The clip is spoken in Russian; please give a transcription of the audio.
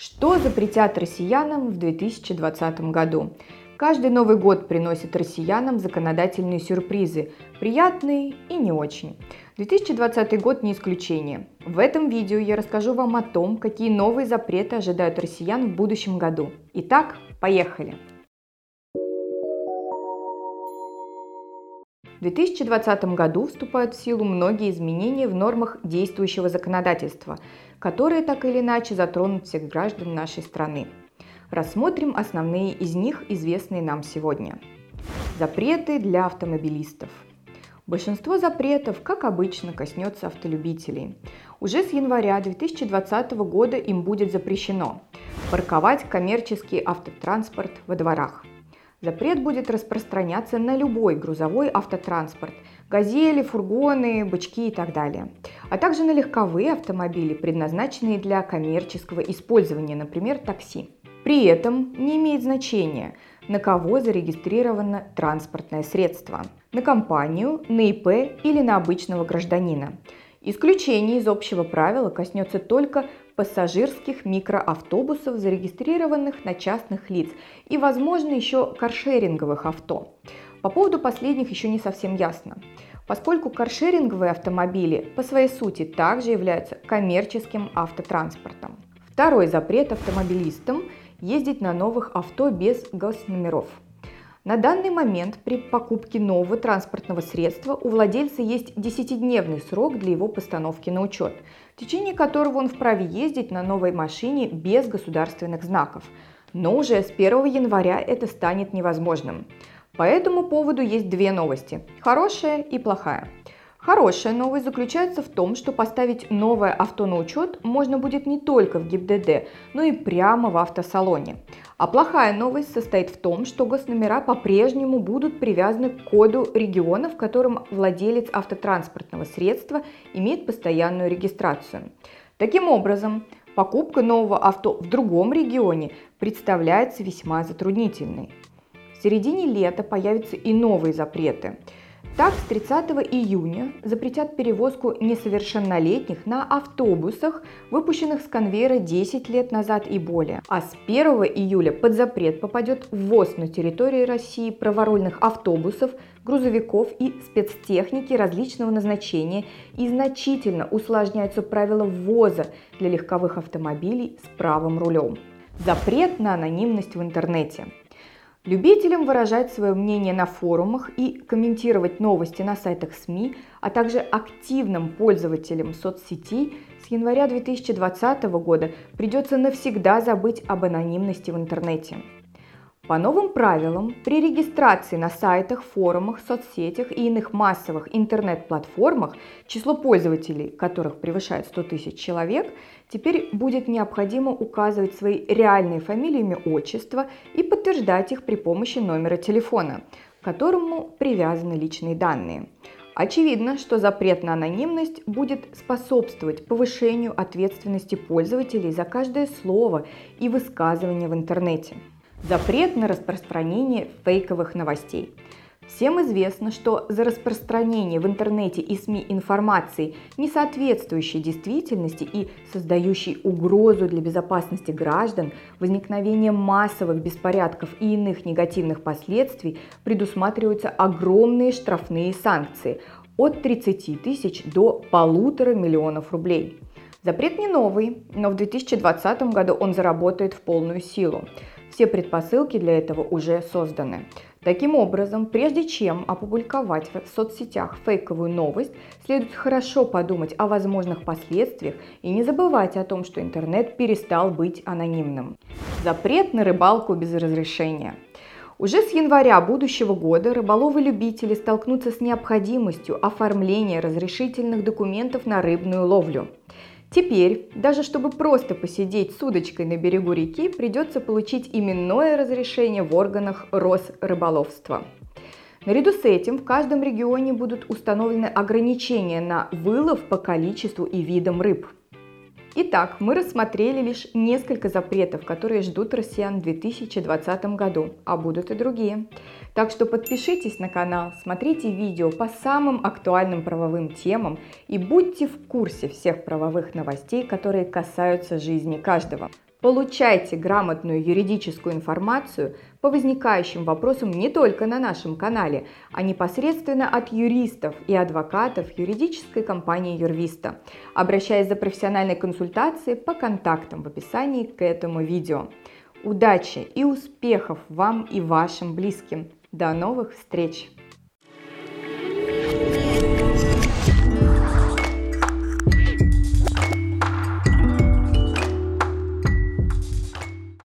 Что запретят россиянам в 2020 году? Каждый Новый год приносит россиянам законодательные сюрпризы, приятные и не очень. 2020 год не исключение. В этом видео я расскажу вам о том, какие новые запреты ожидают россиян в будущем году. Итак, поехали! В 2020 году вступают в силу многие изменения в нормах действующего законодательства, которые так или иначе затронут всех граждан нашей страны. Рассмотрим основные из них, известные нам сегодня. Запреты для автомобилистов. Большинство запретов, как обычно, коснется автолюбителей. Уже с января 2020 года им будет запрещено парковать коммерческий автотранспорт во дворах – Запрет будет распространяться на любой грузовой автотранспорт – газели, фургоны, бычки и так далее, а также на легковые автомобили, предназначенные для коммерческого использования, например, такси. При этом не имеет значения, на кого зарегистрировано транспортное средство – на компанию, на ИП или на обычного гражданина. Исключение из общего правила коснется только пассажирских микроавтобусов, зарегистрированных на частных лиц, и, возможно, еще каршеринговых авто. По поводу последних еще не совсем ясно, поскольку каршеринговые автомобили по своей сути также являются коммерческим автотранспортом. Второй запрет автомобилистам – ездить на новых авто без госномеров – на данный момент при покупке нового транспортного средства у владельца есть 10-дневный срок для его постановки на учет, в течение которого он вправе ездить на новой машине без государственных знаков. Но уже с 1 января это станет невозможным. По этому поводу есть две новости – хорошая и плохая. Хорошая новость заключается в том, что поставить новое авто на учет можно будет не только в ГИБДД, но и прямо в автосалоне. А плохая новость состоит в том, что госномера по-прежнему будут привязаны к коду региона, в котором владелец автотранспортного средства имеет постоянную регистрацию. Таким образом, покупка нового авто в другом регионе представляется весьма затруднительной. В середине лета появятся и новые запреты – так, с 30 июня запретят перевозку несовершеннолетних на автобусах, выпущенных с конвейера 10 лет назад и более. А с 1 июля под запрет попадет ввоз на территории России праворульных автобусов, грузовиков и спецтехники различного назначения и значительно усложняются правила ввоза для легковых автомобилей с правым рулем. Запрет на анонимность в интернете. Любителям выражать свое мнение на форумах и комментировать новости на сайтах СМИ, а также активным пользователям соцсетей с января 2020 года придется навсегда забыть об анонимности в интернете. По новым правилам, при регистрации на сайтах, форумах, соцсетях и иных массовых интернет-платформах число пользователей, которых превышает 100 тысяч человек, теперь будет необходимо указывать свои реальные фамилии, имя, отчество и подтверждать их при помощи номера телефона, к которому привязаны личные данные. Очевидно, что запрет на анонимность будет способствовать повышению ответственности пользователей за каждое слово и высказывание в интернете. Запрет на распространение фейковых новостей. Всем известно, что за распространение в интернете и СМИ информации, не соответствующей действительности и создающей угрозу для безопасности граждан, возникновение массовых беспорядков и иных негативных последствий предусматриваются огромные штрафные санкции от 30 тысяч до полутора миллионов рублей. Запрет не новый, но в 2020 году он заработает в полную силу. Все предпосылки для этого уже созданы. Таким образом, прежде чем опубликовать в соцсетях фейковую новость, следует хорошо подумать о возможных последствиях и не забывать о том, что интернет перестал быть анонимным. Запрет на рыбалку без разрешения. Уже с января будущего года рыболовы-любители столкнутся с необходимостью оформления разрешительных документов на рыбную ловлю. Теперь, даже чтобы просто посидеть с удочкой на берегу реки, придется получить именное разрешение в органах Росрыболовства. Наряду с этим в каждом регионе будут установлены ограничения на вылов по количеству и видам рыб – Итак, мы рассмотрели лишь несколько запретов, которые ждут россиян в 2020 году, а будут и другие. Так что подпишитесь на канал, смотрите видео по самым актуальным правовым темам и будьте в курсе всех правовых новостей, которые касаются жизни каждого. Получайте грамотную юридическую информацию по возникающим вопросам не только на нашем канале, а непосредственно от юристов и адвокатов юридической компании Юрвиста. Обращаясь за профессиональной консультацией по контактам в описании к этому видео. Удачи и успехов вам и вашим близким! До новых встреч!